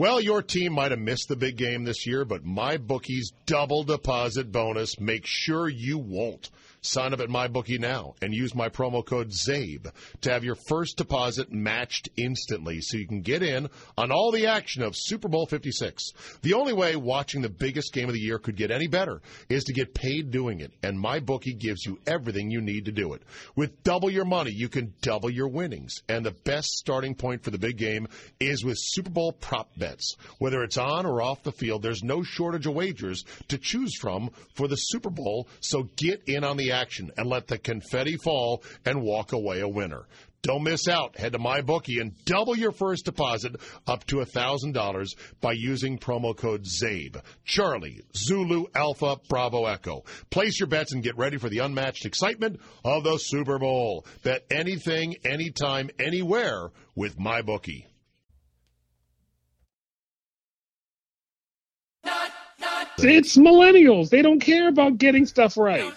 Well, your team might have missed the big game this year, but my bookie's double deposit bonus makes sure you won't. Sign up at MyBookie now and use my promo code ZABE to have your first deposit matched instantly so you can get in on all the action of Super Bowl 56. The only way watching the biggest game of the year could get any better is to get paid doing it, and MyBookie gives you everything you need to do it. With double your money, you can double your winnings, and the best starting point for the big game is with Super Bowl prop bets. Whether it's on or off the field, there's no shortage of wagers to choose from for the Super Bowl, so get in on the action and let the confetti fall and walk away a winner. Don't miss out. Head to MyBookie and double your first deposit up to $1,000 by using promo code ZABE. Charlie, Zulu, Alpha, Bravo, Echo. Place your bets and get ready for the unmatched excitement of the Super Bowl. Bet anything, anytime, anywhere with MyBookie. It's millennials. They don't care about getting stuff right.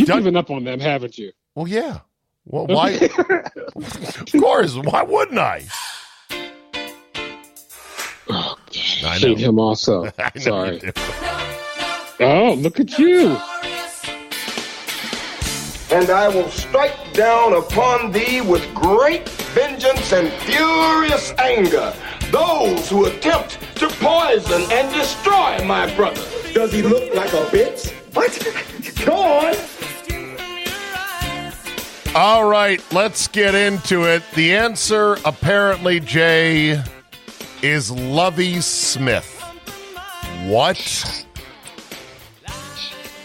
You've Done- given up on them, haven't you? Well, yeah. Well, why? of course. Why wouldn't I? I Hate him also. I know Sorry. Oh, look at you. and I will strike down upon thee with great vengeance and furious anger those who attempt to poison and destroy my brother. Does he look like a bitch? What? Go on. All right, let's get into it. The answer, apparently, Jay, is Lovie Smith. What?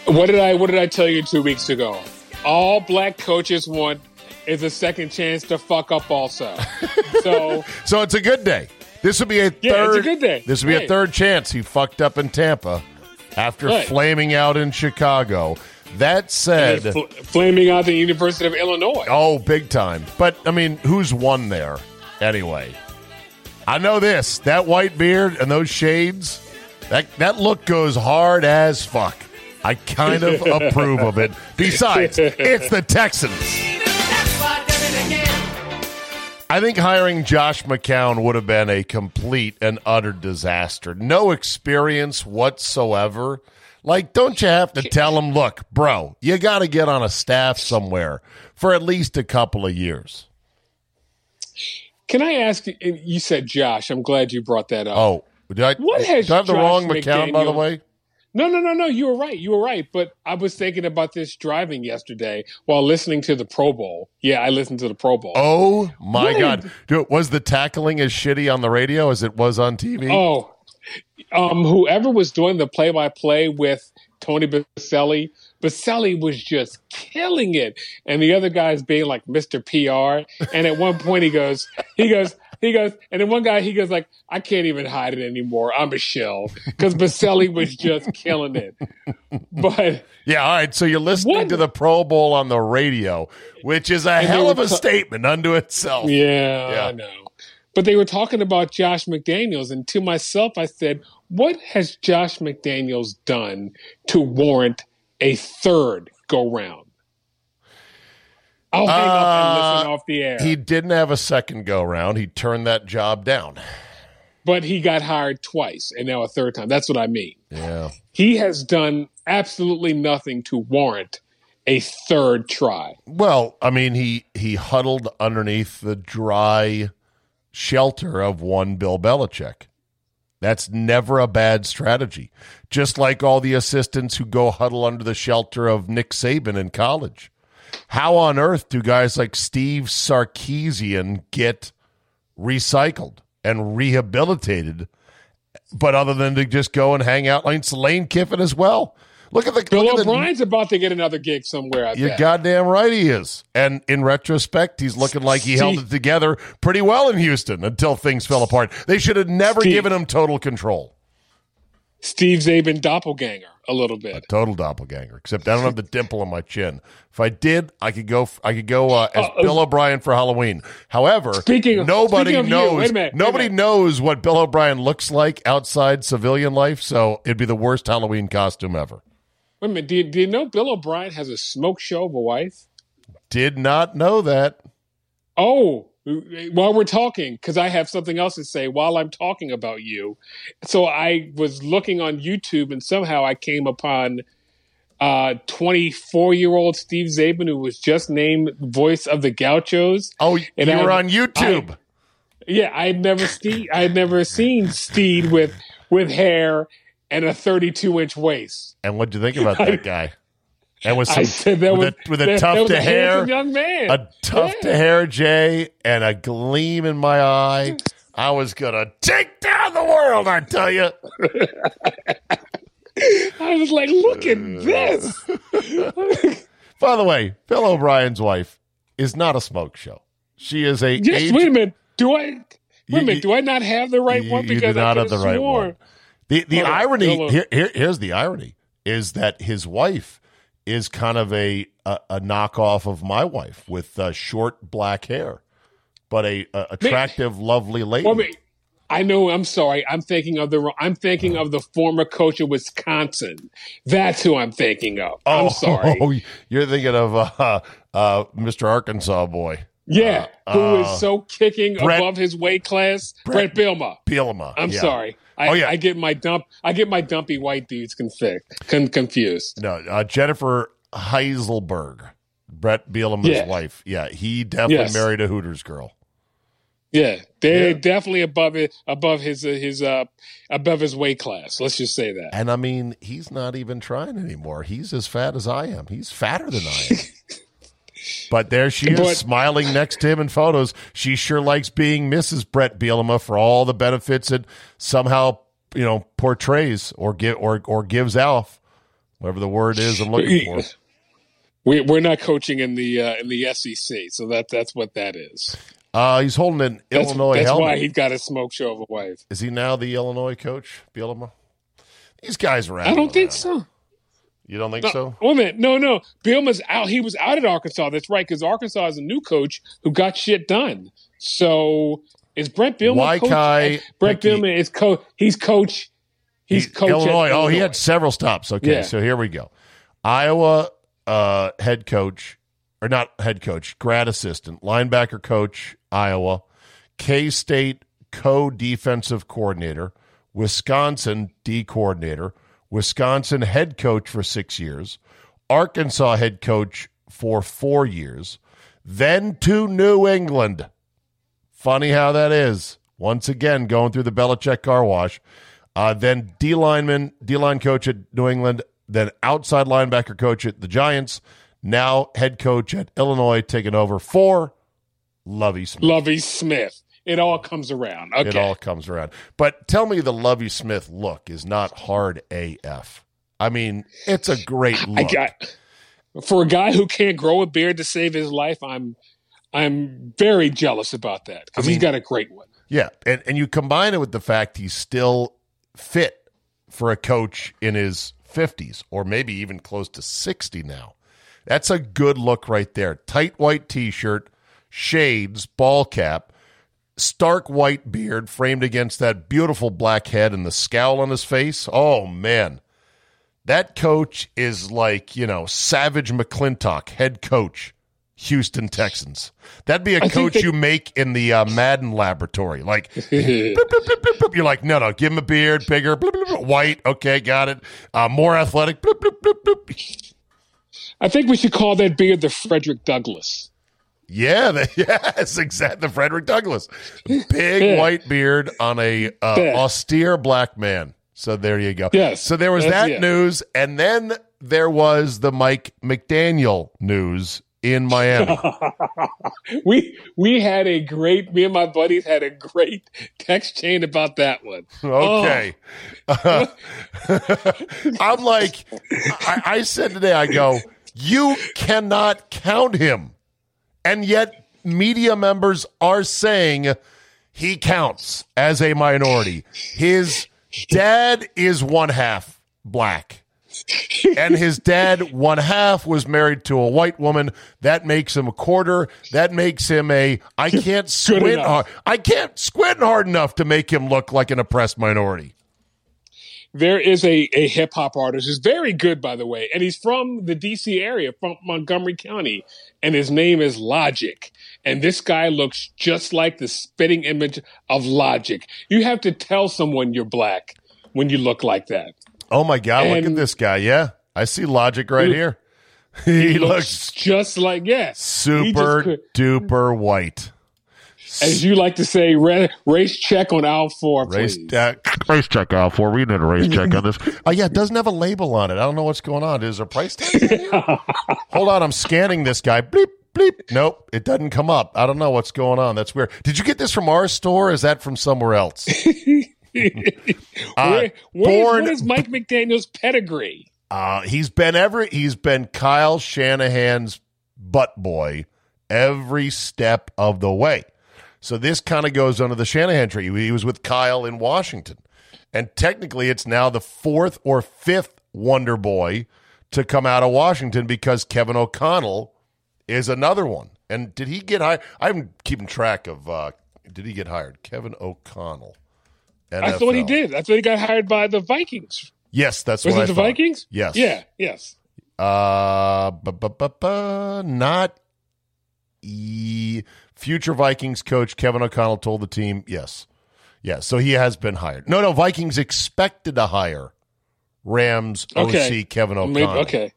What did I what did I tell you two weeks ago? All black coaches want is a second chance to fuck up also. So So it's a good day. This would be a Yeah, third. it's a good day. This would be a third chance he fucked up in Tampa after Right. flaming out in Chicago. That said, fl- flaming out the University of Illinois. Oh, big time. But I mean, who's won there anyway? I know this. That white beard and those shades, that that look goes hard as fuck. I kind of approve of it. Besides, it's the Texans. I think hiring Josh McCown would have been a complete and utter disaster. No experience whatsoever. Like, don't you have to tell him, look, bro, you got to get on a staff somewhere for at least a couple of years? Can I ask you? You said Josh. I'm glad you brought that up. Oh, did I, What has do I have the Josh wrong McCown, by the way? No, no, no, no. You were right. You were right. But I was thinking about this driving yesterday while listening to the Pro Bowl. Yeah, I listened to the Pro Bowl. Oh, my What? God. Dude, was the tackling as shitty on the radio as it was on TV? Oh, um, whoever was doing the play-by-play with Tony Boselli, Boselli was just killing it, and the other guys being like Mr. PR. And at one point, he goes, he goes, he goes, and then one guy he goes like, I can't even hide it anymore. I'm a shell because Boselli was just killing it. But Yeah, all right. So you're listening What? to the Pro Bowl on the radio, which is a they hell of a ta- statement unto itself. Yeah, Yeah. I know. But they were talking about Josh McDaniels, and to myself, I said, "What has Josh McDaniels done to warrant a third go round?" I'll hang up and listen Uh, off the air. He didn't have a second go round. He turned that job down. but he got hired twice, and now a third time. That's what I mean. Yeah. He has done absolutely nothing to warrant a third try. Well, I mean, he he huddled underneath the dry shelter of one Bill Belichick. That's never a bad strategy. Just like all the assistants who go huddle under the shelter of Nick Saban in college. How on earth do guys like Steve Sarkisian get recycled and rehabilitated? But other than to just go and hang out, like Lane Kiffin as well. Look at the Bill look at the- O'Brien's about to get another gig somewhere. I you're bet. goddamn right he is. And in retrospect, he's looking like he held it together pretty well in Houston until things fell apart. They should have never Steve- given him total control. Steve Czaban doppelganger a little bit. A total doppelganger. Except I don't have the dimple on my chin. If I did, I could go. I could go uh, as Uh, uh, Bill O'Brien for Halloween. However, Speaking of- nobody speaking of knows. a minute, nobody knows what Bill O'Brien looks like outside civilian life. So it'd be the worst Halloween costume ever. Wait a minute. Do you, do you know Bill O'Brien has a smoke show of a wife? Did not know that. Oh, while we're talking, because I have something else to say while I'm talking about you. So I was looking on YouTube and somehow I came upon uh 24 year old Steve Czaban, who was just named voice of the Gauchos. Oh, And you were I- on YouTube. Yeah, I had never seen I had never seen Steed with with hair and a 32 inch waist. and what'd you think about that guy? And with some I said that with, was a, with a that- tough that was to a hair, young man. a tough to Yeah. hair Jay, and a gleam in my eye. I was gonna take down the world. I tell you. I was like, look at uh. this. By the way, Phil O'Brien's wife is not a smoke show. She is a Yes, age- wait a minute. Do I wait You- a minute? do I not have the right you- one? you do Because not I have the right one. The the irony here, here here's the irony is that his wife is kind of a a, a knockoff of my wife with uh, short black hair, but a, a attractive, lovely lady. Well, I know. I'm sorry. I'm thinking of the. I'm thinking of the former coach of Wisconsin. That's who I'm thinking of. I'm sorry. Oh, you're thinking of uh, uh, Mr. Arkansas boy, Yeah, who is uh, so kicking Brett- above his weight class? Brett- Brett, Bilma. Bielema. I'm Yeah. sorry. I, Oh, yeah. I get my dump. I get my dumpy white dudes confi- con- confused. No, uh, Jennifer Heiselberg, Brett Bielema's Yeah. wife. Yeah, he definitely Yes. married a Hooters girl. Yeah, they're Yeah. definitely above it, above his uh, his uh above his weight class. Let's just say that. And I mean, he's not even trying anymore. He's as fat as I am. He's fatter than I am. but there she is, But- smiling next to him in photos. She sure likes being Mrs. Brett Bielema for all the benefits it somehow, you know, portrays or give or or gives off, whatever the word is I'm looking for. We, we're not coaching in the uh, in the SEC, so that that's what that is. Uh, he's holding an That's, Illinois that's helmet. why he's got a smoke show of a wife. Is he now the Illinois coach, Bielema? These guys are out. I don't think so. You don't think No, so? Wait a minute. No, no. Bielma's out. He was out at Arkansas. That's right, because Arkansas is a new coach who got shit done. So is Brent Bielma Why coach? Kai Brent Picky- Bielma is coach. He's coach. He's He- coach. at Illinois. Oh, he had several stops. Okay, Yeah. so here we go. Iowa uh, head coach, or not head coach, grad assistant, linebacker coach, Iowa. K State co defensive coordinator, Wisconsin D coordinator, Wisconsin head coach for six years, Arkansas head coach for four years, then to New England. Funny how that is. Once again, going through the Belichick car wash. Uh, then D lineman, D line coach at New England, then outside linebacker coach at the Giants, now head coach at Illinois, taking over for Lovie Smith. Lovie Smith. It all comes around. Okay. It all comes around. But tell me the Lovie Smith look is not hard AF. I mean, it's a great look. got for a guy who can't grow a beard to save his life. I'm I'm very jealous about that because I mean- he's got a great one. Yeah, and and you combine it with the fact he's still fit for a coach in his 50s or maybe even close to 60 now. That's a good look right there. Tight white t-shirt, shades, ball cap, stark white beard framed against that beautiful black head and the scowl on his face. Oh man. That coach is like, you know, Savage McClintock, head coach, Houston Texans. That'd be a coach they- you make in the uh, Madden laboratory. Like, bloop, bloop, bloop, bloop, bloop. you're like, no, no, give him a beard, bigger, white. Okay, got it. Uh, more athletic. I think we should call that beard the Frederick Douglass. Yeah, the, yes, exactly. The Frederick Douglass, big white beard on a uh, austere black man. So there you go. Yes, So there was that it. news, and then there was the Mike McDaniel news in Miami. we we had a great me and my buddies had a great text chain about that one. Okay. I'm like, I, I said today, I go, you cannot count him. And yet, media members are saying he counts as a minority. His dad is one half black. and his dad, one half, was married to a white woman. That makes him a quarter. That makes him a. I can't squint hard. I can't squint hard enough to make him look like an oppressed minority. There is a, a hip hop artist who's very good, by the way, and he's from the DC area, from Montgomery County, and his name is Logic. and this guy looks just like the spitting image of logic. You have to tell someone you're black when you look like that. Oh my God! look at this guy. Yeah, I see logic right here. he looks just like yeah, He just super duper white. As you like to say, ra- race check on aisle four, Race, please. uh, race check out for. We need a race check on this. Oh yeah, it doesn't have a label on it. I don't know what's going on. Is there a price tag? Hold on, I'm scanning this guy. Bleep bleep. Nope, it doesn't come up. I don't know what's going on. That's weird. Did you get this from our store? Or is that from somewhere else? Uh, Where, is, born- what is Mike McDaniel's pedigree? Uh, he's been every he's been Kyle Shanahan's butt boy every step of the way. So this kind of goes under the Shanahan tree. He was with Kyle in Washington. And technically it's now the fourth or fifth wonder boy to come out of Washington because Kevin O'Connell is another one. And did he get hired? I'm keeping track of uh did he get hired? Kevin O'Connell. I thought he did. I thought he got hired by the Vikings. Yes, that's Was what it I the thought. Vikings? Yes. Yeah. Yes. Uh, bu- bu- bu- not e- future Vikings coach Kevin O'Connell told the team, yes, yes. So he has been hired. No, no, Vikings expected to hire Rams OC Okay. Kevin Maybe- O'Connell. okay.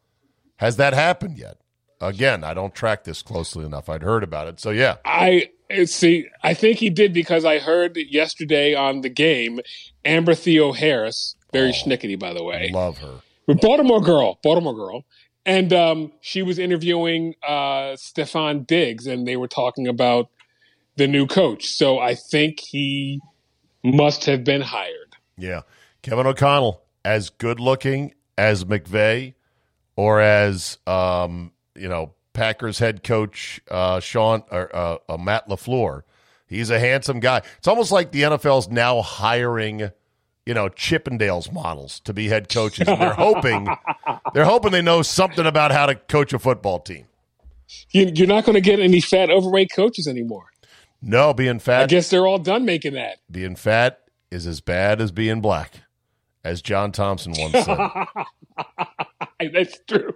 Has that happened yet? Again, I don't track this closely enough. I'd heard about it. So yeah, I uh, see. I think he did because I heard yesterday on the game, Amber Theoharis, very schnickety by the way, love her. Baltimore girl, Baltimore girl, and um, she was interviewing uh, Stefon Diggs, and they were talking about the new coach. So I think he must have been hired. Yeah. Kevin O'Connell, as good looking as McVay or as um, you know, Packers head coach uh Sean or uh, uh, Matt LaFleur. He's a handsome guy. It's almost like the NFL's now hiring, you know, Chippendales models to be head coaches. And they're hoping they're hoping they know something about how to coach a football team. You, you're not going to get any fat, overweight coaches anymore. No, being fat. I guess they're all done making that. being fat is as bad as being black, as John Thompson once said. That's true.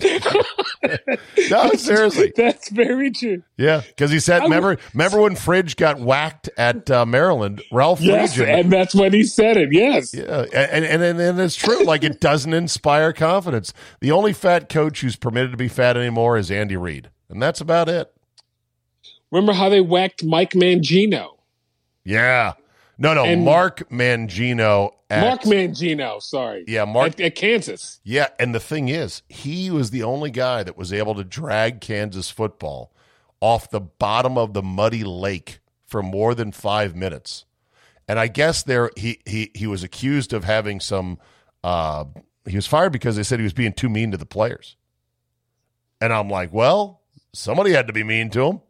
no, seriously. That's very true. Yeah, because he said, remember, remember when Fridge got whacked at uh, Maryland? Ralph Yes, Friedgen. and that's when he said it. Yes. yeah, and, and and and it's true. Like it doesn't inspire confidence. The only fat coach who's permitted to be fat anymore is Andy Reid, and that's about it. Remember how they whacked Mike Mangino? Yeah, no, no, And- Mark Mangino. At, Mark Mangino, sorry. Yeah, Mark- At, at Kansas. Yeah, and the thing is, he was the only guy that was able to drag Kansas football off the bottom of the muddy lake for more than five minutes. And I guess there he he he was accused of having some. Uh, he was fired because they said he was being too mean to the players. And I'm like, well, somebody had to be mean to him.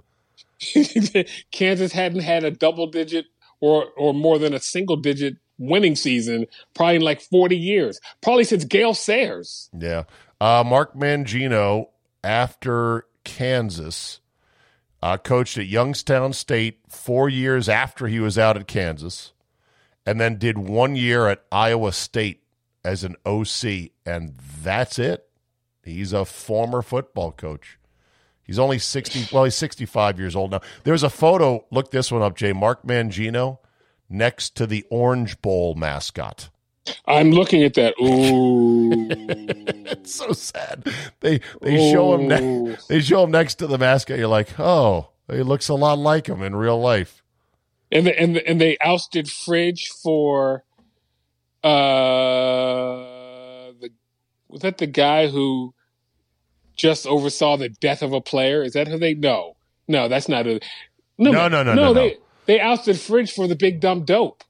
Kansas hadn't had a double digit or or more than a single digit winning season probably in like 40 years. Probably since Gale Sayers. Yeah. Uh, Mark Mangino, after Kansas, uh, coached at Youngstown State four years after he was out at Kansas, and then did one year at Iowa State as an OC, and that's it. He's a former football coach. He's only 60, well, he's 65 years old now. There's a photo, look this one up, Jay. Mark Mangino next to the Orange Bowl mascot. I'm looking at that. Ooh. It's so sad. They they show him ne- they show him next to the mascot. You're like, oh, he looks a lot like him in real life. and the, and the, and they ousted Fridge for uh the was that the guy who just oversaw the death of a player? Is that who they no no that's not a no No, no, no, no, they no. they ousted Fridge for the big dumb dope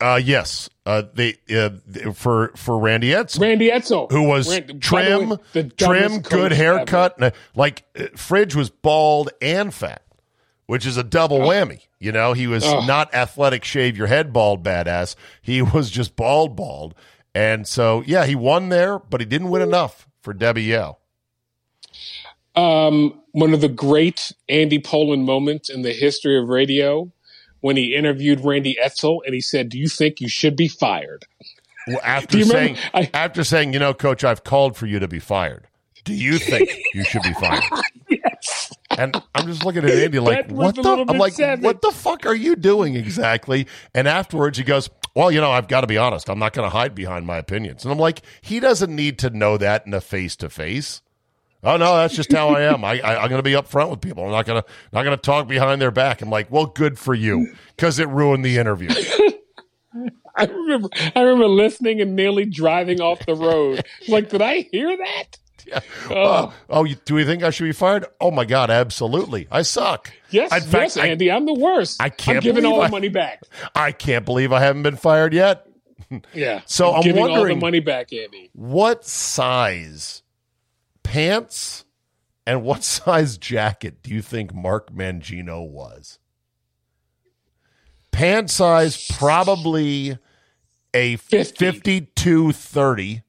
Uh, yes, uh, they uh, for for Randy Edsall, Randy Edsall who was Rand- the trim, way, the trim, good haircut. Uh, Like uh, Fridge was bald and fat, which is a double whammy. You know, he was Ugh. not athletic, shave your head bald badass. He was just bald, bald. And so, yeah, he won there, but he didn't win enough for Debbie. Um, one of the great Andy Pollin moments in the history of radio when he interviewed Randy Edsall and he said, "Do you think you should be fired?" Well, After saying, I- after saying, you know, coach, I've called for you to be fired. Do you think you should be fired? yes. And I'm just looking at Andy like, what the? I'm like, savage. what the fuck are you doing exactly? And afterwards, he goes, well, you know, I've got to be honest. I'm not going to hide behind my opinions. And I'm like, he doesn't need to know that in a face to face. Oh no, that's just how I am. I, I I'm going to be upfront with people. I'm not going to not going to talk behind their back. I'm like, well, good for you, because it ruined the interview. I remember, I remember listening and nearly driving off the road. Like, did I hear that? Yeah. Oh. Uh, oh, you, do we think I should be fired? Oh my god, absolutely. I suck. Yes, In fact, yes, I- Andy, I'm the worst. I can't I'm giving all I- the money back. I can't believe I haven't been fired yet. Yeah. So I'm giving all the money back, Andy. What size pants and what size jacket do you think Mark Mangino was? Pant size probably a 50. 52 30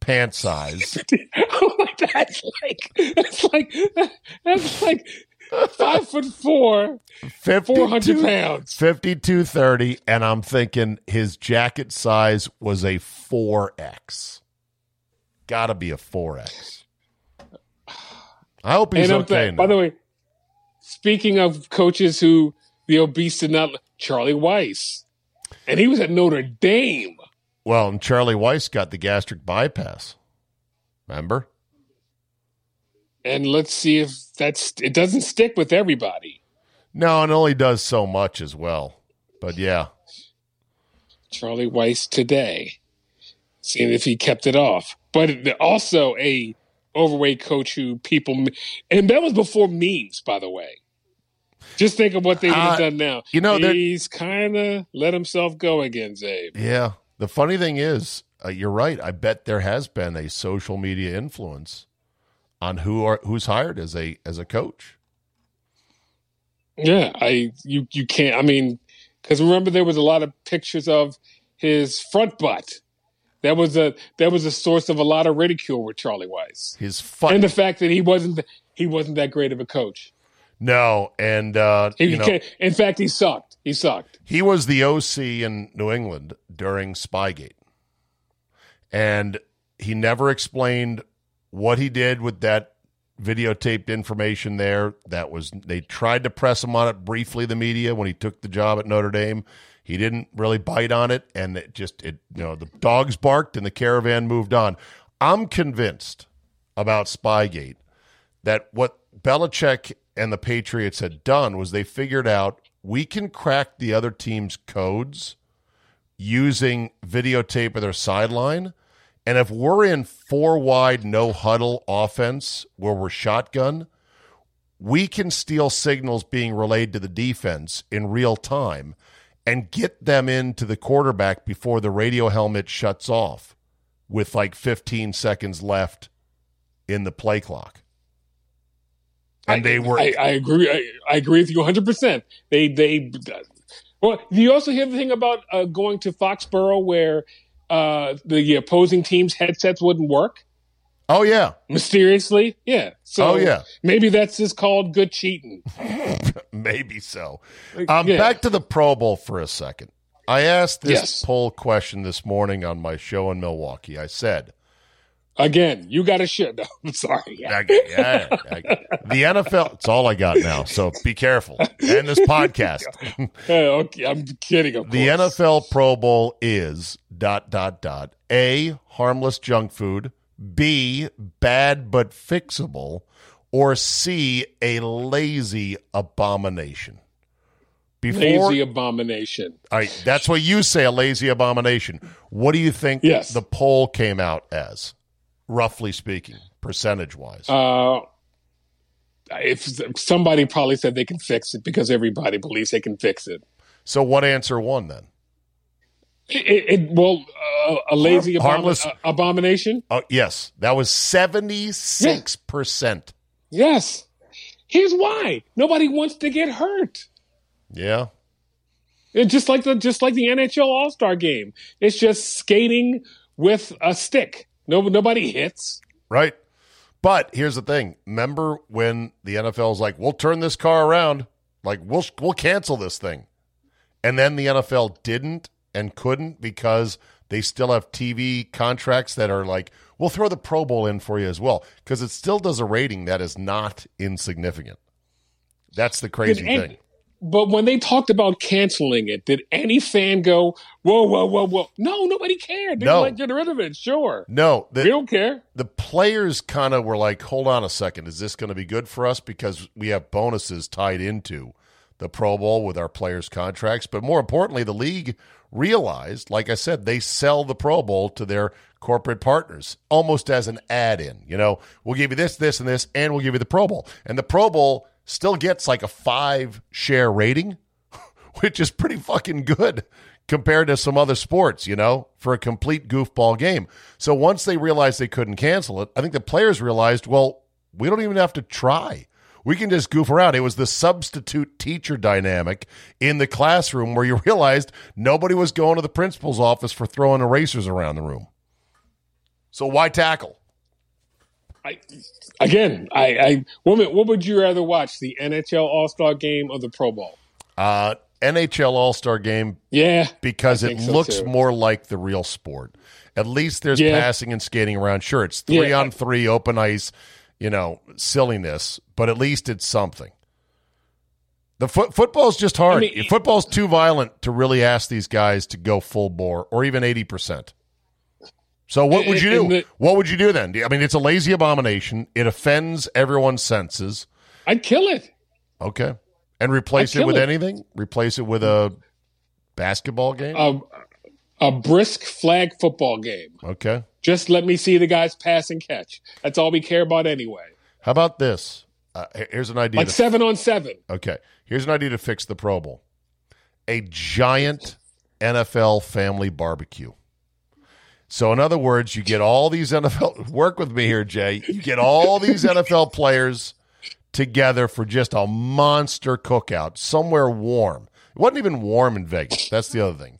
pant size. oh that's like that's like that's like five foot four, 52 four hundred pounds. 52 30 and I'm thinking his jacket size was a 4X. Got to be a 4X. I hope he's And okay th- by the way, speaking of coaches who the obese did not, Charlie Weis, and he was at Notre Dame. Well, and Charlie Weis got the gastric bypass. Remember? And let's see if that's it doesn't stick with everybody. No, and it only does so much as well. But yeah. Charlie Weis today, seeing if he kept it off. But also a overweight coach who people, and that was before memes, by the way. Just think of what they would have Uh, done now. you know, he's kind of let himself go again, Zabe. Yeah. The funny thing is, uh, you're right. I bet there has been a social media influence on who are who's hired as a as a coach. Yeah, I you you can't. I mean, because remember there was a lot of pictures of his front butt. That was a that was a source of a lot of ridicule with Charlie Weis, His and the fact that he wasn't he wasn't that great of a coach. no, and uh, He you know, in fact, he sucked. He sucked. he was the OC in New England during Spygate, and he never explained what he did with that videotaped information there. That was they tried to press him on it briefly. The media when he took the job at Notre Dame, he didn't really bite on it, and it just it you know the dogs barked and the caravan moved on. I'm convinced about Spygate that what Belichick and the Patriots had done was they figured out we can crack the other team's codes using videotape of their sideline. And if we're in four wide, no huddle offense where we're shotgun, we can steal signals being relayed to the defense in real time and get them into the quarterback before the radio helmet shuts off with like 15 seconds left in the play clock. And they were I, I agree. I, I agree with you 100. percent They they. Well, you also hear the thing about uh, going to Foxborough where uh, the opposing team's headsets wouldn't work Oh yeah. mysteriously? Yeah. So Oh, yeah. maybe that's just called good cheating. Maybe so. Um, Yeah. Back to the Pro Bowl for a second. I asked this Yes. poll question this morning on my show in Milwaukee. I said, Again, you got a shit. No, I'm sorry. Yeah. I- yeah, I- the NFL, it's all I got now. So be careful. And this podcast. Okay, I'm kidding. Of The. NFL Pro Bowl is dot, dot, dot. A, harmless junk food. B, bad but fixable. Or C, a lazy abomination. Before, lazy abomination. All right, that's what you say, a lazy abomination. What do you think Yes. the poll came out as, roughly speaking, percentage wise? Uh, if somebody probably said they can fix it because everybody believes they can fix it. so, what answer won then? It, it, well, uh, a lazy Harm- abomin- harmless- uh, abomination. Oh, yes, that was 76%. Yes. Here's why: nobody wants to get hurt. Yeah. It's just like the just like the NHL All Star Game. It's just skating with a stick. No, nobody hits. Right. But here's the thing. Remember when the NFL is like, we'll turn this car around, like we'll we'll cancel this thing. And then the NFL didn't and couldn't because they still have TV contracts that are like, we'll throw the Pro Bowl in for you as well because it still does a rating that is not insignificant. That's the crazy any- thing. But when they talked about canceling it, did any fan go, "Whoa, whoa, whoa, whoa"? No, nobody cared. They No. like get rid of it. Sure, No, we don't care. the players kind of were like, hold on a second, is this going to be good for us? Because we have bonuses tied into the Pro Bowl with our players' contracts. But more importantly, the league realized, like I said, they sell the Pro Bowl to their corporate partners almost as an add in. You know, we'll give you this, this, and this, and we'll give you the Pro Bowl. And the Pro Bowl still gets like a five share rating, which is pretty fucking good compared to some other sports, you know, for a complete goofball game. So once they realized they couldn't cancel it, I think the players realized, well, we don't even have to try. We can just goof around. It was the substitute teacher dynamic in the classroom where you realized nobody was going to the principal's office for throwing erasers around the room. So why tackle? I, again, I, I what, would- what would you rather watch, the NHL All Star Game or the Pro Bowl? Uh, NHL All Star Game Yeah, because it so, looks too. more like the real sport. At least there's Yeah. passing and skating around. Sure, it's three Yeah. on three, open ice, you know, silliness, but at least it's something. The foot football's just hard. I mean- football's too violent to really ask these guys to go full bore or even eighty percent. So what would you do? The- what would you do then? I mean, it's a lazy abomination. It offends everyone's senses. I'd kill it. Okay, and replace it with it. anything. Replace it with a basketball game. A, a brisk flag football game. okay. Just let me see the guys pass and catch. That's all we care about anyway. How about this? Uh, here's an idea. Like to- seven on seven. okay, here's an idea to fix the Pro Bowl: a giant NFL family barbecue. So, in other words, you get all these NFL. Work with me here, Jay. You get all these NFL players together for just a monster cookout somewhere warm. It wasn't even warm in Vegas. That's the other thing.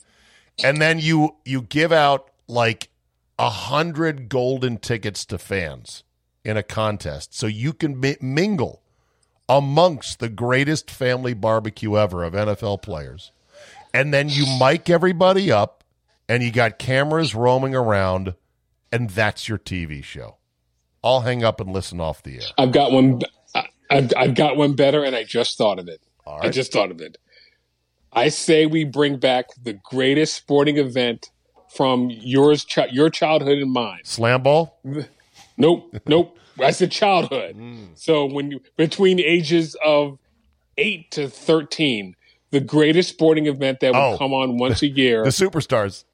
And then you you give out like a hundred golden tickets to fans in a contest, so you can mi- mingle amongst the greatest family barbecue ever of NFL players. And then you mic everybody up, and you got cameras roaming around, and that's your TV show. I'll hang up and listen off the air. I've got one. I've, I've got one better, and I just thought of it. I just thought of it. I say we bring back the greatest sporting event from yours, chi- your childhood and mine. Slam ball? Nope, nope. I said childhood. Mm. So when you between the ages of eight to thirteen, the greatest sporting event that would Oh. come on once a year. The superstars.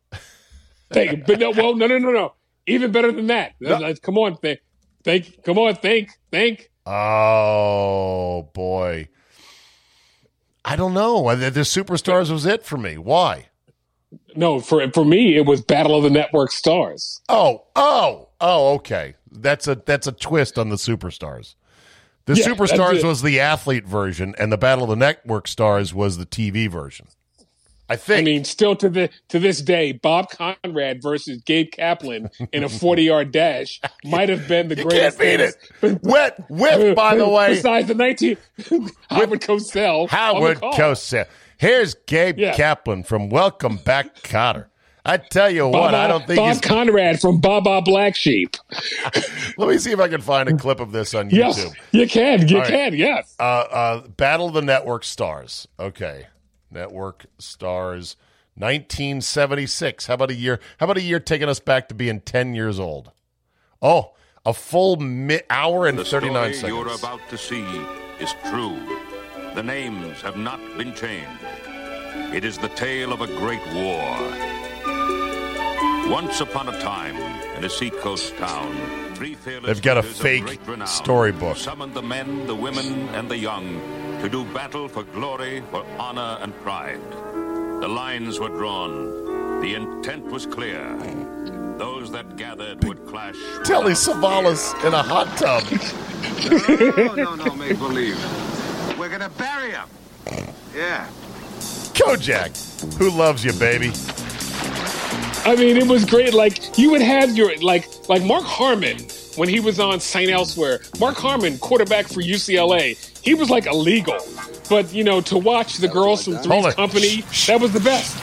Think, but no, well, no, no, no, no. Even better than that. Let's- Come on, think, think. Come on, think, think. Oh boy. I don't know. The, the superstars was it for me. Why? No, for for me, it was Battle of the Network Stars. Oh, oh, oh, okay. That's a that's a twist on the superstars. The Yeah, superstars was the athlete version, and the Battle of the Network Stars was the TV version. I think. I mean, still to the to this day, Bob Conrad versus Gabe Kaplan in a forty yard dash might have been the you greatest. can't beat it. Wet whip, by the way. Besides the nineteen, Howard Cosell. Howard. Cosell. Here's Gabe Yeah. Kaplan from Welcome Back, Kotter. I tell you what, Bob, I don't think Bob he's. Conrad from Baa Baa Black Sheep. Let me see if I can find a clip of this on Yes, YouTube. you can. You All right. can. Yes. Uh, uh, Battle of the Network Stars. Okay, Network Stars, 1976. How about a year? How about a year taking us back to being 10 years old? Oh, a full mi- hour and The 39 story you're about to see is true. The names have not been changed. It is the tale of a great war. Once upon a time, in a seacoast town, three fearless They've got a fake renown storybook. Summoned the men, the women, and the young to do battle for glory, for honor, and pride. The lines were drawn. The intent was clear. Those that gathered would clash. Telly without Savalas in a hot tub. No, no, no, make believe. We're gonna bury him. Yeah. Kojak, who loves you, baby? I mean, it was great. Like you would have your like like Mark Harmon when he was on Saint Elsewhere. Mark Harmon, quarterback for UCLA, he was like illegal. But you know, to watch the girls from Hold Three's it. Company, that was the best.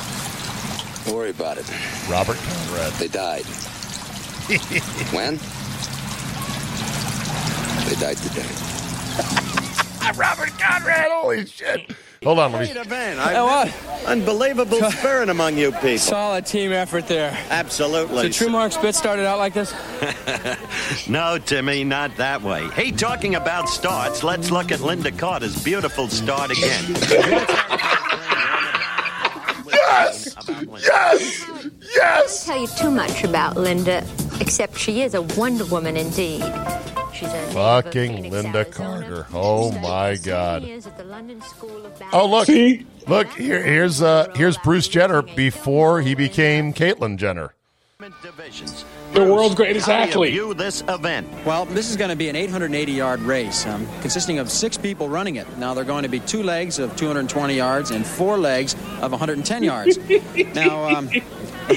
Don't worry about it. Robert Conrad. They died. when? They died today. Robert Conrad. Holy shit. Hold on, let Great me. event. Hey, I, what? unbelievable spirit among you people. Solid team effort there. Absolutely. So True Mark Spitz started out like this? No, Timmy, not that way. Hey, talking about starts, let's look at Lynda Carter's beautiful start again. Yes! Yes! Yes! I can't tell you too much about Lynda, except she is a Wonder Woman indeed. She's a Fucking Phoenix, Lynda Arizona. Carter. Oh, my God. years at the London School of Oh look, See? look here. Here's uh here's Bruce Jenner before he became Caitlyn Jenner. Divisions. The world's greatest How do you athlete. this event? Well, this is going to be an 880 yard race um, consisting of six people running it. Now, they're going to be two legs of 220 yards and four legs of 110 yards. now, um,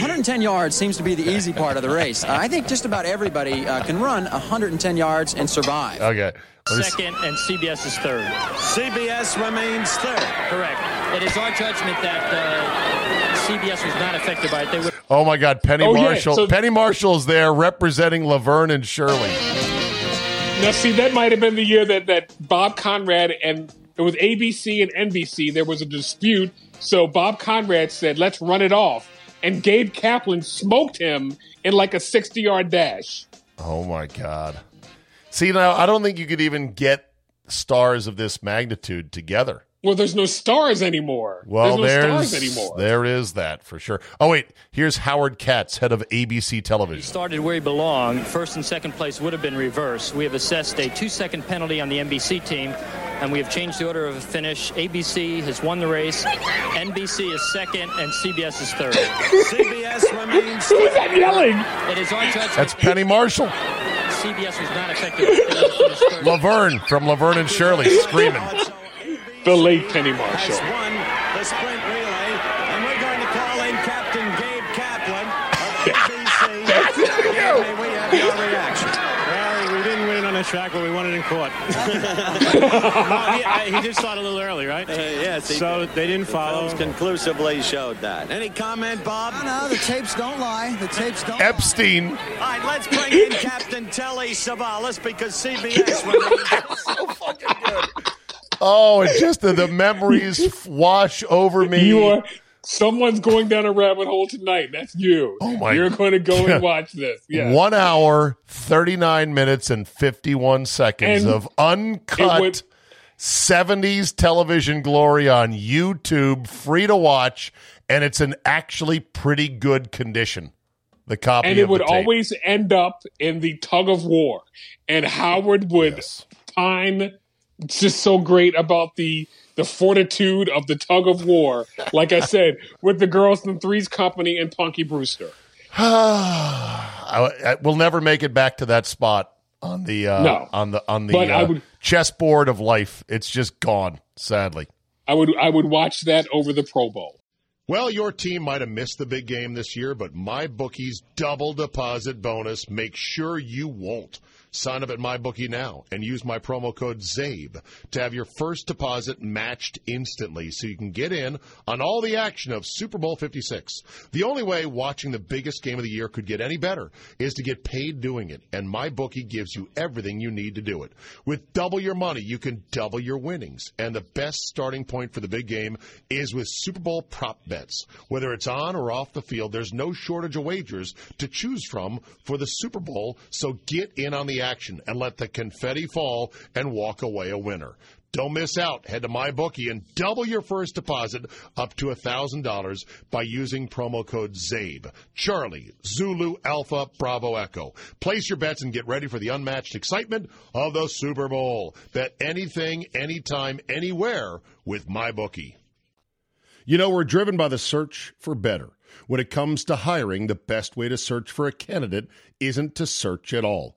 110 yards seems to be the easy part of the race. Uh, I think just about everybody uh, can run 110 yards and survive. Okay. Let me s- second, and CBS is third. CBS remains third. Correct. It is our judgment that uh, CBS was not affected by it. They would. Oh my God, Penny Oh, yeah, Marshall. so- Penny Marshall's there representing Laverne and Shirley. Now, see, that might have been the year that, that Bob Conrad and it was ABC and NBC. There was a dispute. So Bob Conrad said, let's run it off. And Gabe Kaplan smoked him in like a 60 yard dash. Oh my God. See now, I don't think you could even get stars of this magnitude together. Well, there's no stars anymore. Well, there's no there's stars anymore. there is that for sure. Oh wait, here's Howard Katz, head of ABC Television. He Started where he belonged. First and second place would have been reversed. We have assessed a two second penalty on the NBC team, and we have changed the order of finish. ABC has won the race, NBC is second, and CBS is third. CBS remains Who's that yelling? It is our judgment That's Penny Marshall. CBS was not affected. They would finish third. Laverne from Laverne and Shirley screaming. The late Penny has Marshall. won the sprint relay, and we're going to call in Captain Gabe Kaplan of ABC. Gabe, may we have your reaction? Well, we didn't win on the track, but we won it in court. no, he, I, he did start a little early, right? Uh, yes, he So they didn't follow. Films conclusively showed that. Any comment, Bob? No, the tapes don't lie. The tapes don't Epstein. All right, let's bring in Captain Telly Savalas because CBS remains. so fucking good. Oh, and just the, the memories wash over me. You are. Someone's going down a rabbit hole tonight. That's you. Oh, my- You're going to go and watch this. Yeah. One hour, 39 minutes, and 51 seconds And of uncut 70s television glory on YouTube, free to watch, and it's in actually pretty good condition. The copy and of it would always end up in the tug of war. And Howard would Yes. time just so great about the the fortitude of the tug of war. Like I said, with the girls in Three's Company and Punky Brewster. I, I- we'll never make it back to that spot on the uh, No. on the on the But I uh, would- chessboard of life. It's just gone, sadly. I would I would watch that over the Pro Bowl. Well, your team might have missed the big game this year, but my bookie's double deposit bonus makes sure you won't. Sign up at MyBookie now and use my promo code ZABE to have your first deposit matched instantly so you can get in on all the action of Super Bowl 56. The only way watching the biggest game of the year could get any better is to get paid doing it, and MyBookie gives you everything you need to do it. With double your money, you can double your winnings, and the best starting point for the big game is with Super Bowl prop bets. Whether it's on or off the field, there's no shortage of wagers to choose from for the Super Bowl, so get in on the action and let the confetti fall and walk away a winner. Don't miss out. Head to MyBookie and double your first deposit up to $1,000 by using promo code ZABE. Charlie, Zulu, Alpha, Bravo, Echo. Place your bets and get ready for the unmatched excitement of the Super Bowl. Bet anything, anytime, anywhere with MyBookie. You know, we're driven by the search for better. When it comes to hiring, the best way to search for a candidate isn't to search at all.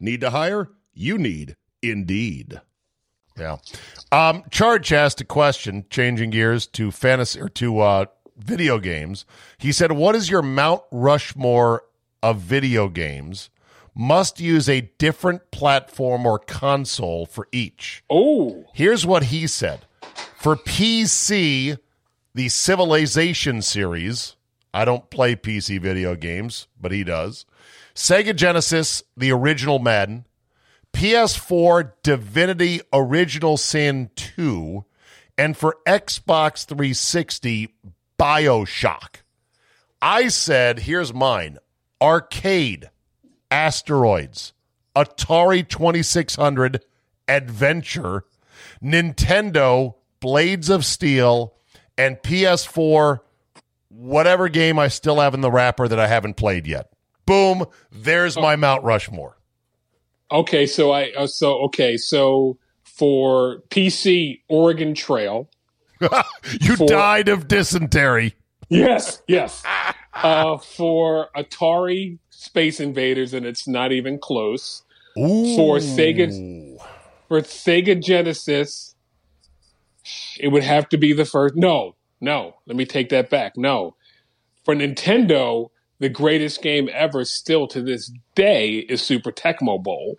Need to hire? You need Indeed. Yeah. Um, Charge asked a question, changing gears to fantasy or to uh, video games. He said, What is your Mount Rushmore of video games? Must use a different platform or console for each. Oh. Here's what he said For PC, the Civilization series. I don't play PC video games, but he does. Sega Genesis, the original Madden. PS4, Divinity Original Sin 2. And for Xbox 360, Bioshock. I said, here's mine Arcade, Asteroids, Atari 2600, Adventure, Nintendo, Blades of Steel, and PS4, whatever game I still have in the wrapper that I haven't played yet. Boom, there's my Mount Rushmore. Okay, so I uh, so okay, so for PC Oregon Trail. you for, died of dysentery. Yes, yes. Uh, for Atari Space Invaders, and it's not even close. Ooh. For Sega, for Sega Genesis, it would have to be the first. No, no. Let me take that back. No, for Nintendo, the greatest game ever, still to this day, is Super Tecmo Bowl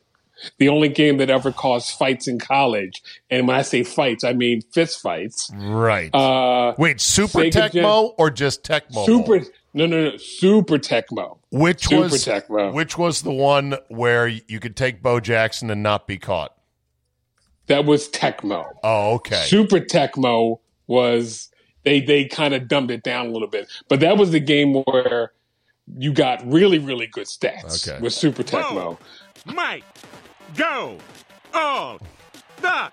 the only game that ever caused fights in college. And when I say fights, I mean fist fights. Right. Uh, Wait, Super Sega Tecmo Gen- or just Tecmo? Super. No, no, no. Super Tecmo. Which Super was Tecmo. which was the one where you could take Bo Jackson and not be caught? That was Tecmo. Oh, okay. Super Tecmo was they they kind of dumbed it down a little bit, but that was the game where you got really really good stats Okay. with Super Tecmo. Mike, go. Oh, the.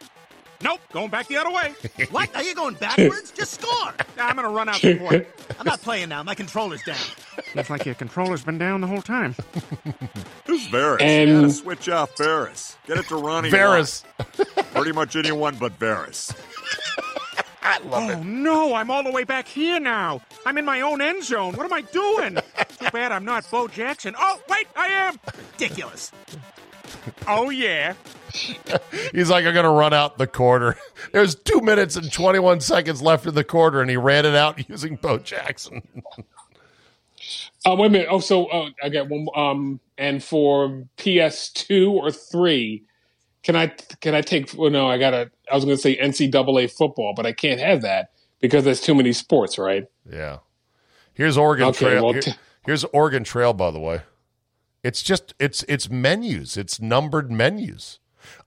Nope, going back the other way. What? Are you going backwards? Just score. I'm going to run out the court. I'm not playing now. My controller's down. Looks like your controller's been down the whole time. Who's Varys? And- You gotta switch off Varys. Get it to Ronnie. Varys. Lott. Pretty much anyone but Varys. oh, no, I'm all the way back here now. I'm in my own end zone. What am I doing? Too bad I'm not Bo Jackson. Oh, wait, I am. Ridiculous. Oh, yeah. He's like, I'm going to run out the quarter. There's two minutes and 21 seconds left in the quarter, and he ran it out using Bo Jackson. Uh, wait a minute. Oh, so uh, I got one. Um, and for PS2 or three, can I can I take? Well, no, I gotta. I was going to say NCAA football, but I can't have that because there's too many sports, right? Yeah. Here's Oregon Okay, Trail. well, Here- t- here's Oregon Trail, by the way. It's just it's it's menus. It's numbered menus.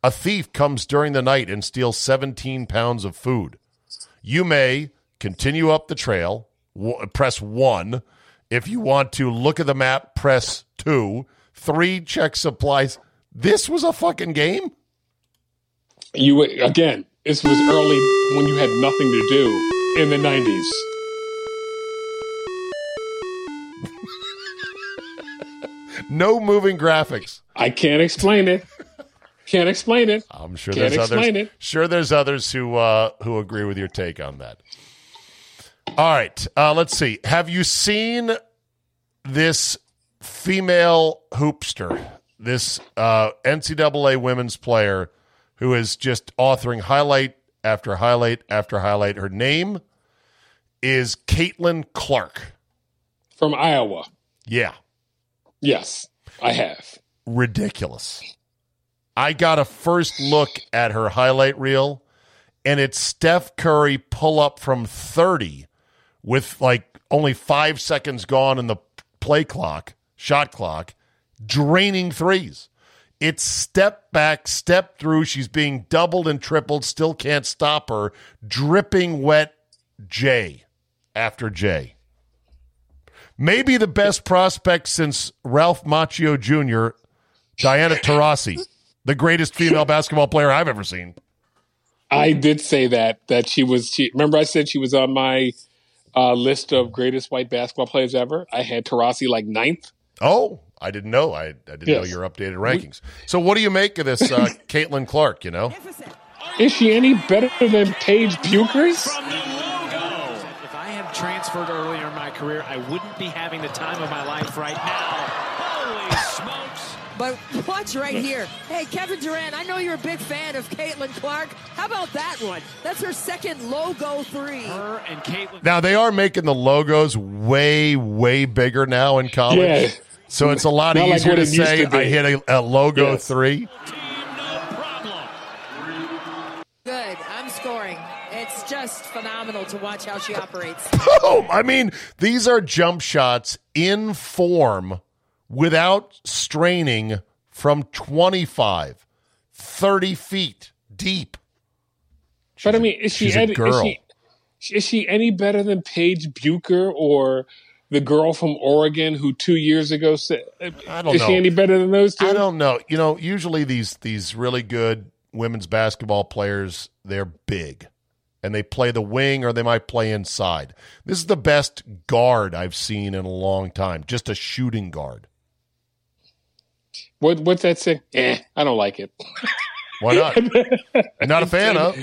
A thief comes during the night and steals 17 pounds of food. You may continue up the trail. W- press one. If you want to look at the map, press two. Three. Check supplies. This was a fucking game. You again. This was early when you had nothing to do in the '90s. No moving graphics. I can't explain it. Can't explain it. I'm sure Can't there's explain others. it. Sure, there's others who uh, who agree with your take on that. All right, uh, let's see. Have you seen this female hoopster, this uh, NCAA women's player, who is just authoring highlight after highlight after highlight? Her name is Caitlin Clark. From Iowa. Yeah, Yes, I have. ridiculous. I got a first look at her highlight reel, and it's Steph Curry pull up from 30 with like only five seconds gone in the play clock, shot clock, draining threes. It's step back, step through. She's being doubled and tripled, still can't stop her. Dripping wet J after J. Maybe the best prospect since Ralph Macchio Jr., Diana Taurasi. the greatest female basketball player I've ever seen. I did say that that she was. She, remember, I said she was on my uh, list of greatest white basketball players ever. I had Taurasi like ninth. Oh, I didn't know. I, I didn't know your updated rankings. So, what do you make of this, uh, Caitlin Clark? You know, Is she any better than Paige Bueckers? If I had transferred earlier in my career, I wouldn't be having the time of my life right now. Holy smokes! But watch right here. Hey, Kevin Durant, I know you're a big fan of Caitlin Clark. How about that one? That's her second logo three. Her and Caitlin. now they are making the logos way, way bigger now in college. Yeah. So it's a lot Not like easier what to say to. I hit a, a logo Yes. three. Good. I'm scoring. It's just phenomenal to watch how she operates. Oh, I mean, these are jump shots in form without straining from 25, 30 feet deep. But I mean, is she she's a any, girl. Is she, is she any better than Paige Bucher or the girl from Oregon who two years ago said? I don't is know. she any better than those two? I don't know. You know, usually these these really good women's basketball players, they're big. And they play the wing or they might play inside. This is the best guard I've seen in a long time. Just a shooting guard. What what's that say? Eh, I don't like it. Why not? You're not a fan, huh?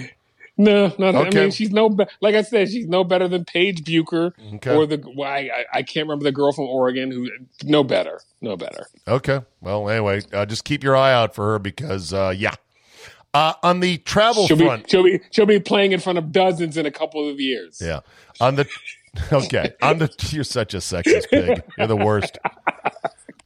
No, not. I mean, she's no. Like I said, she's no better than Paige Bucher Okay. or the. Well, I, I I can't remember the girl from Oregon who. No better. No better. Okay. Well, anyway, uh, just keep your eye out for her because, uh, yeah. Uh, on the travel She'll front, be she'll be she'll be playing in front of dozens in a couple of years. yeah. On the okay, on the you're such a sexist pig. You're the worst.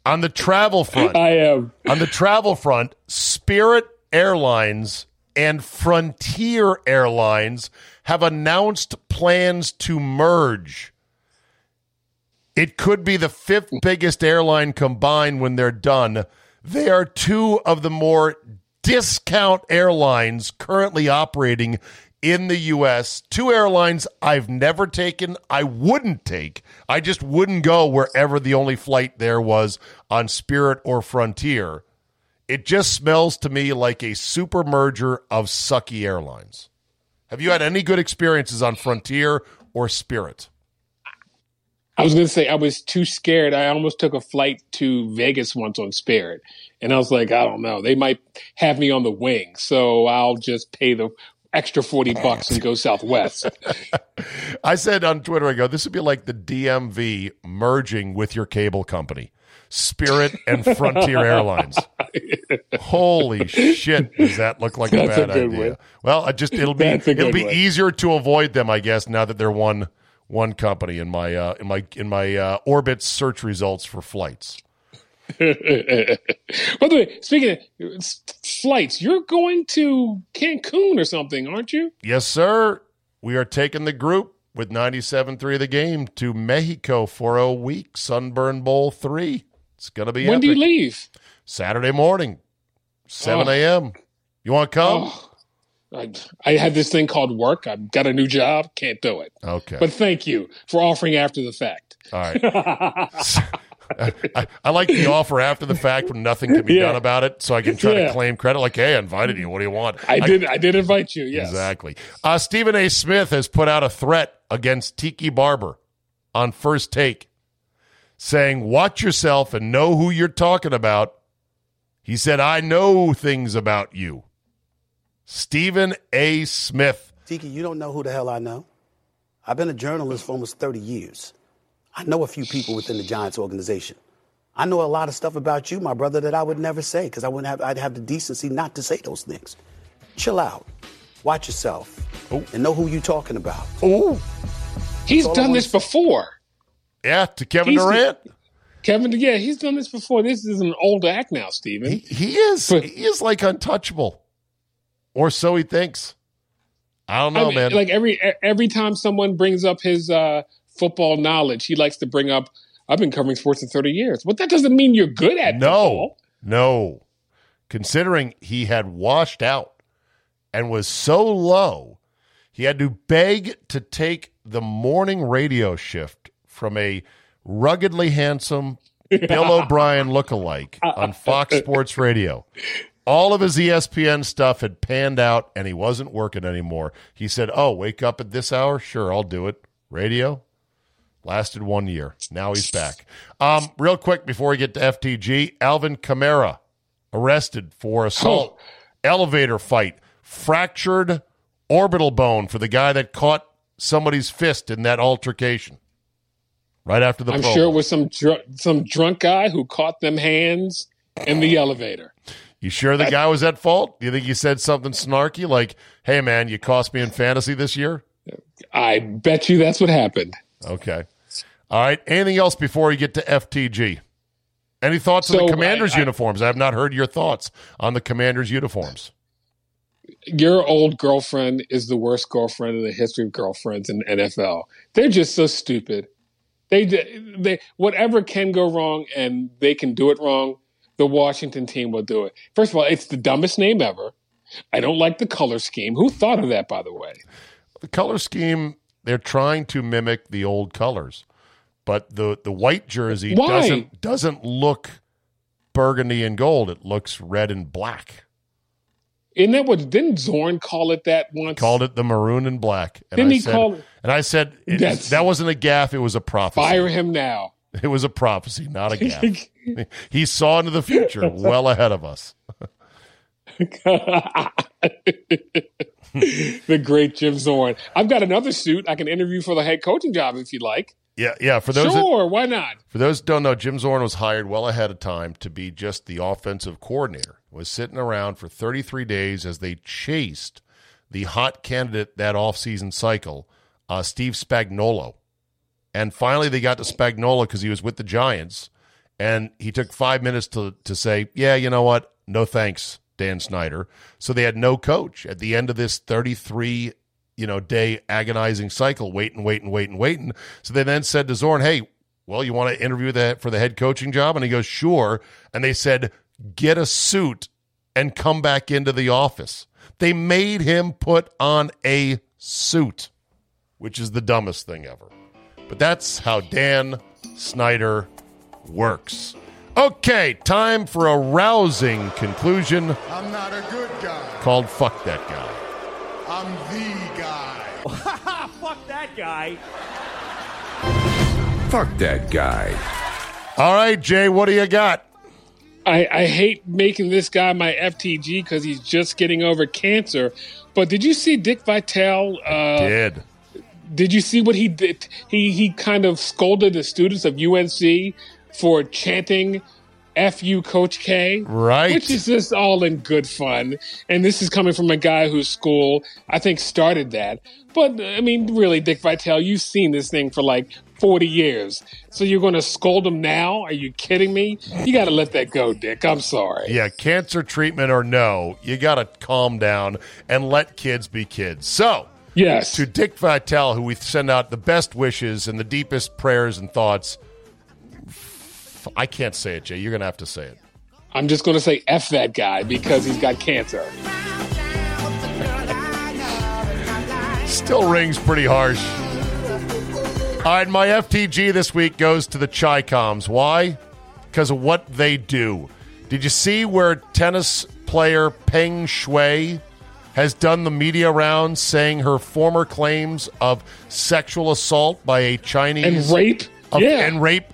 On the travel front, I am. on the travel front, Spirit Airlines and Frontier Airlines have announced plans to merge. It could be the fifth biggest airline combined when they're done. They are two of the more discount airlines currently operating in the U.S. Two airlines I've never taken, I wouldn't take. I just wouldn't go wherever the only flight there was on Spirit or Frontier. It just smells to me like a super merger of sucky airlines. Have you had any good experiences on Frontier or Spirit? I was going to say I was too scared. I almost took a flight to Vegas once on Spirit, and I was like, I don't know, they might have me on the wing, so I'll just pay the extra forty bucks and go Southwest. I said on Twitter, I go, this would be like the DMV merging with your cable company, Spirit and Frontier Airlines. Holy shit! Does that look like a a bad good idea? Well, I just it'll be it'll be easier to avoid them, I guess, now that they're one one company in my uh, in my in my uh, orbit search results for flights. By the way, speaking of flights, you're going to Cancun or something, aren't you? Yes, sir. We are taking the group with 97.3 the game to Mexico for a week, Sunburn Bowl 3. It's going to be when do you leave? Saturday morning, 7 Oh. a.m. You want to come? Oh, I, I had this thing called work. I've got a new job. Can't do it. Okay. But thank you for offering after the fact. All right. I, I like the offer after the fact when nothing can be Yeah. done about it, so I can try to claim credit. Like, hey, I invited you. What do you want? I did. I did invite you. Yes. Exactly. Uh, Stephen A. Smith has put out a threat against Tiki Barber on first take, saying, Watch yourself and know who you're talking about. He said, I know things about you. Stephen A. Smith. Tiki, you don't know who the hell I know. I've been a journalist for almost 30 years. I know a few people within the Giants organization. I know a lot of stuff about you, my brother, that I would never say because I wouldn't have. I'd have the decency not to say those things. Chill out, watch yourself, oh. and know who you're talking about. Oh, He's That's all I done this before. Yeah, to Kevin He's- Durant. Kevin, yeah, he's done this before. This is an old act now, Stephen. He is. he is like untouchable, or so he thinks. I don't know, I mean, man. Like every every time someone brings up his uh, football knowledge, he likes to bring up, "I've been covering sports for thirty years." But that doesn't mean you're good at No, football. no. Considering he had washed out and was so low, he had to beg to take the morning radio shift from a ruggedly handsome Bill O'Brien lookalike on Fox Sports Radio. all of his ESPN stuff had panned out and he wasn't working anymore. He said, Oh, wake up at this hour? Sure, I'll do it. Radio? Lasted one year. Now he's back. Um, real quick before we get to FTG, Alvin Kamara arrested for assault, elevator fight, fractured orbital bone for the guy that caught somebody's fist in that altercation. Right after the I'm Pro sure it was some dr- some drunk guy who caught them hands in the elevator. You sure the guy was at fault? Do you think he said something snarky like, "Hey man, you cost me in fantasy this year"? I bet you that's what happened. Okay. All right. Anything else before we get to FTG? Any thoughts on the Commanders I- I- uniforms? I have not heard your thoughts on the Commanders uniforms. Your old girlfriend is the worst girlfriend in the history of girlfriends in the NFL. They're just so stupid. They they whatever can go wrong and they can do it wrong. The Washington team will do it. First of all, it's the dumbest name ever. I don't like the color scheme. Who thought of that, by the way? The color scheme, they're trying to mimic the old colors. But the, the white jersey Why? doesn't doesn't look burgundy and gold. It looks red and black. Isn't that what? Didn't Zorn call it that once? Called it the maroon and black. And Didn't I he said, call it- And I said it- that wasn't a gaff. It was a prophecy. Fire him now. It was a prophecy, not a gaff. he saw into the future, well ahead of us. the great Jim Zorn. I've got another suit. I can interview for the head coaching job if you'd like. Yeah, yeah. For those that- sure, why not? For those who don't know, Jim Zorn was hired well ahead of time to be just the offensive coordinator. Was sitting around for 33 days as they chased the hot candidate that offseason cycle, uh, Steve Spagnuolo. And finally, they got to Spagnuolo because he was with the Giants, and he took five minutes to to say, "Yeah, you know what? No thanks, Dan Snyder." So they had no coach at the end of this 33 you know day agonizing cycle, waiting, waiting, waiting, waiting. So they then said to Zorn, "Hey, well, you want to interview that for the head coaching job?" And he goes, "Sure." And they said, "Get a suit and come back into the office." They made him put on a suit, which is the dumbest thing ever. But that's how Dan Snyder works. Okay, time for a rousing conclusion I'm not a good guy. called Fuck That Guy. I'm the guy. Fuck that guy. Fuck that guy. All right, Jay, what do you got? I, I hate making this guy my FTG because he's just getting over cancer. But did you see Dick Vitale? Uh, Did. Did you see what he did? He he kind of scolded the students of UNC for chanting "Fu Coach K," Right. Which is just all in good fun. And this is coming from a guy whose school I think started that. But I mean, really, Dick Vitale, you've seen this thing for like forty years, so you're going to scold him now? Are you kidding me? You got to let that go, Dick. I'm sorry. Yeah, cancer treatment or no, you got to calm down and let kids be kids. So, yes, to Dick Vitale, who we send out the best wishes and the deepest prayers and thoughts. I can't say it, Jay. You're going to have to say it. I'm just going to say F that guy because he's got cancer. Still rings pretty harsh. All right, my FTG this week goes to the Chicoms. Why? Because of what they do. Did you see where tennis player Peng Shuai has done the media rounds saying her former claims of sexual assault by a Chinese And rape? of- Yeah. and rape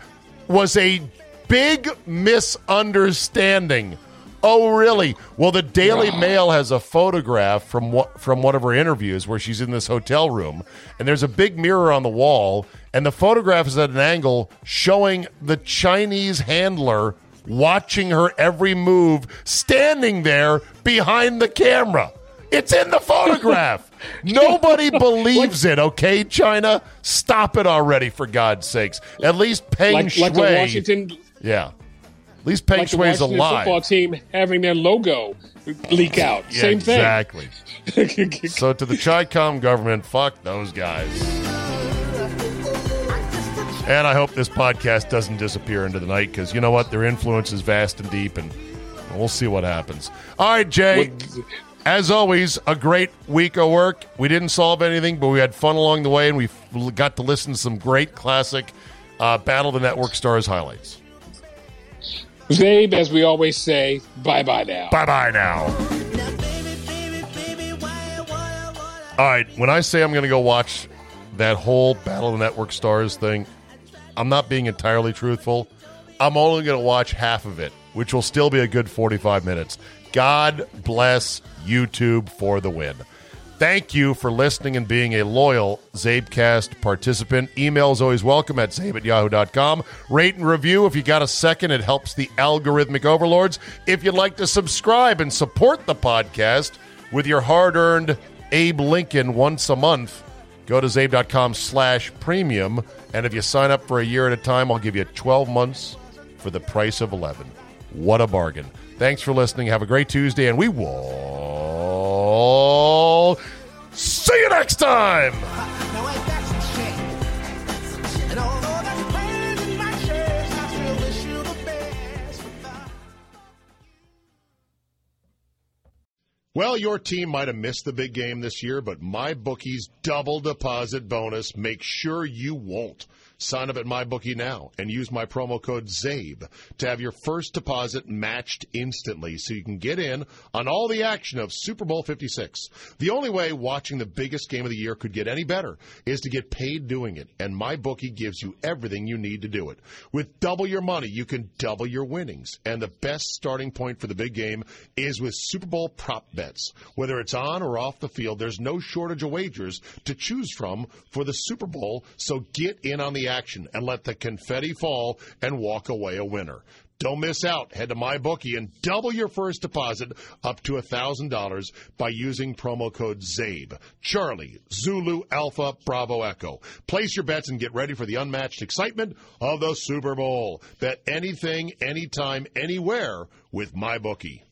was a big misunderstanding. Oh, really? Well, the Daily Mail has a photograph from what from one of her interviews where she's in this hotel room, and there's a big mirror on the wall, and the photograph is at an angle showing the Chinese handler watching her every move, standing there behind the camera. It's in the photograph. Nobody believes it, okay, China? Stop it already, for God's sakes. At least Peng Like, Shuai. like the Washington, yeah. At least Peng like the Shuai's alive. football team having their logo leak out. Yeah, Same thing. exactly. so to the Chi-Com government, fuck those guys. And I hope this podcast doesn't disappear into the night because you know what? Their influence is vast and deep, and we'll see what happens. All right, Jay. As always, a great week of work. We didn't solve anything, but we had fun along the way, and we got to listen to some great classic uh, Battle of the Network Stars highlights. Zabe, as we always say, bye bye now. Bye bye now. All right, when I say I'm going to go watch that whole Battle of the Network Stars thing, I'm not being entirely truthful. I'm only going to watch half of it, which will still be a good 45 minutes. God bless YouTube for the win. Thank you for listening and being a loyal Zabecast participant. Email is always welcome at zabe at yahoo.com. Rate and review if you got a second. It helps the algorithmic overlords. If you'd like to subscribe and support the podcast with your hard earned Abe Lincoln once a month, go to zabe.com slash premium. And if you sign up for a year at a time, I'll give you 12 months for the price of 11. What a bargain. Thanks for listening. Have a great Tuesday, and we will see you next time. Well, your team might have missed the big game this year, but MyBookie's double deposit bonus makes sure you won't. Sign up at MyBookie now and use my promo code ZABE to have your first deposit matched instantly so you can get in on all the action of Super Bowl 56. The only way watching the biggest game of the year could get any better is to get paid doing it, and MyBookie gives you everything you need to do it. With double your money, you can double your winnings, and the best starting point for the big game is with Super Bowl prop bets. Whether it's on or off the field, there's no shortage of wagers to choose from for the Super Bowl, so get in on action and let the confetti fall and walk away a winner. Don't miss out. Head to MyBookie and double your first deposit up to $1,000 by using promo code ZABE. Charlie, Zulu, Alpha, Bravo, Echo. Place your bets and get ready for the unmatched excitement of the Super Bowl. Bet anything, anytime, anywhere with MyBookie.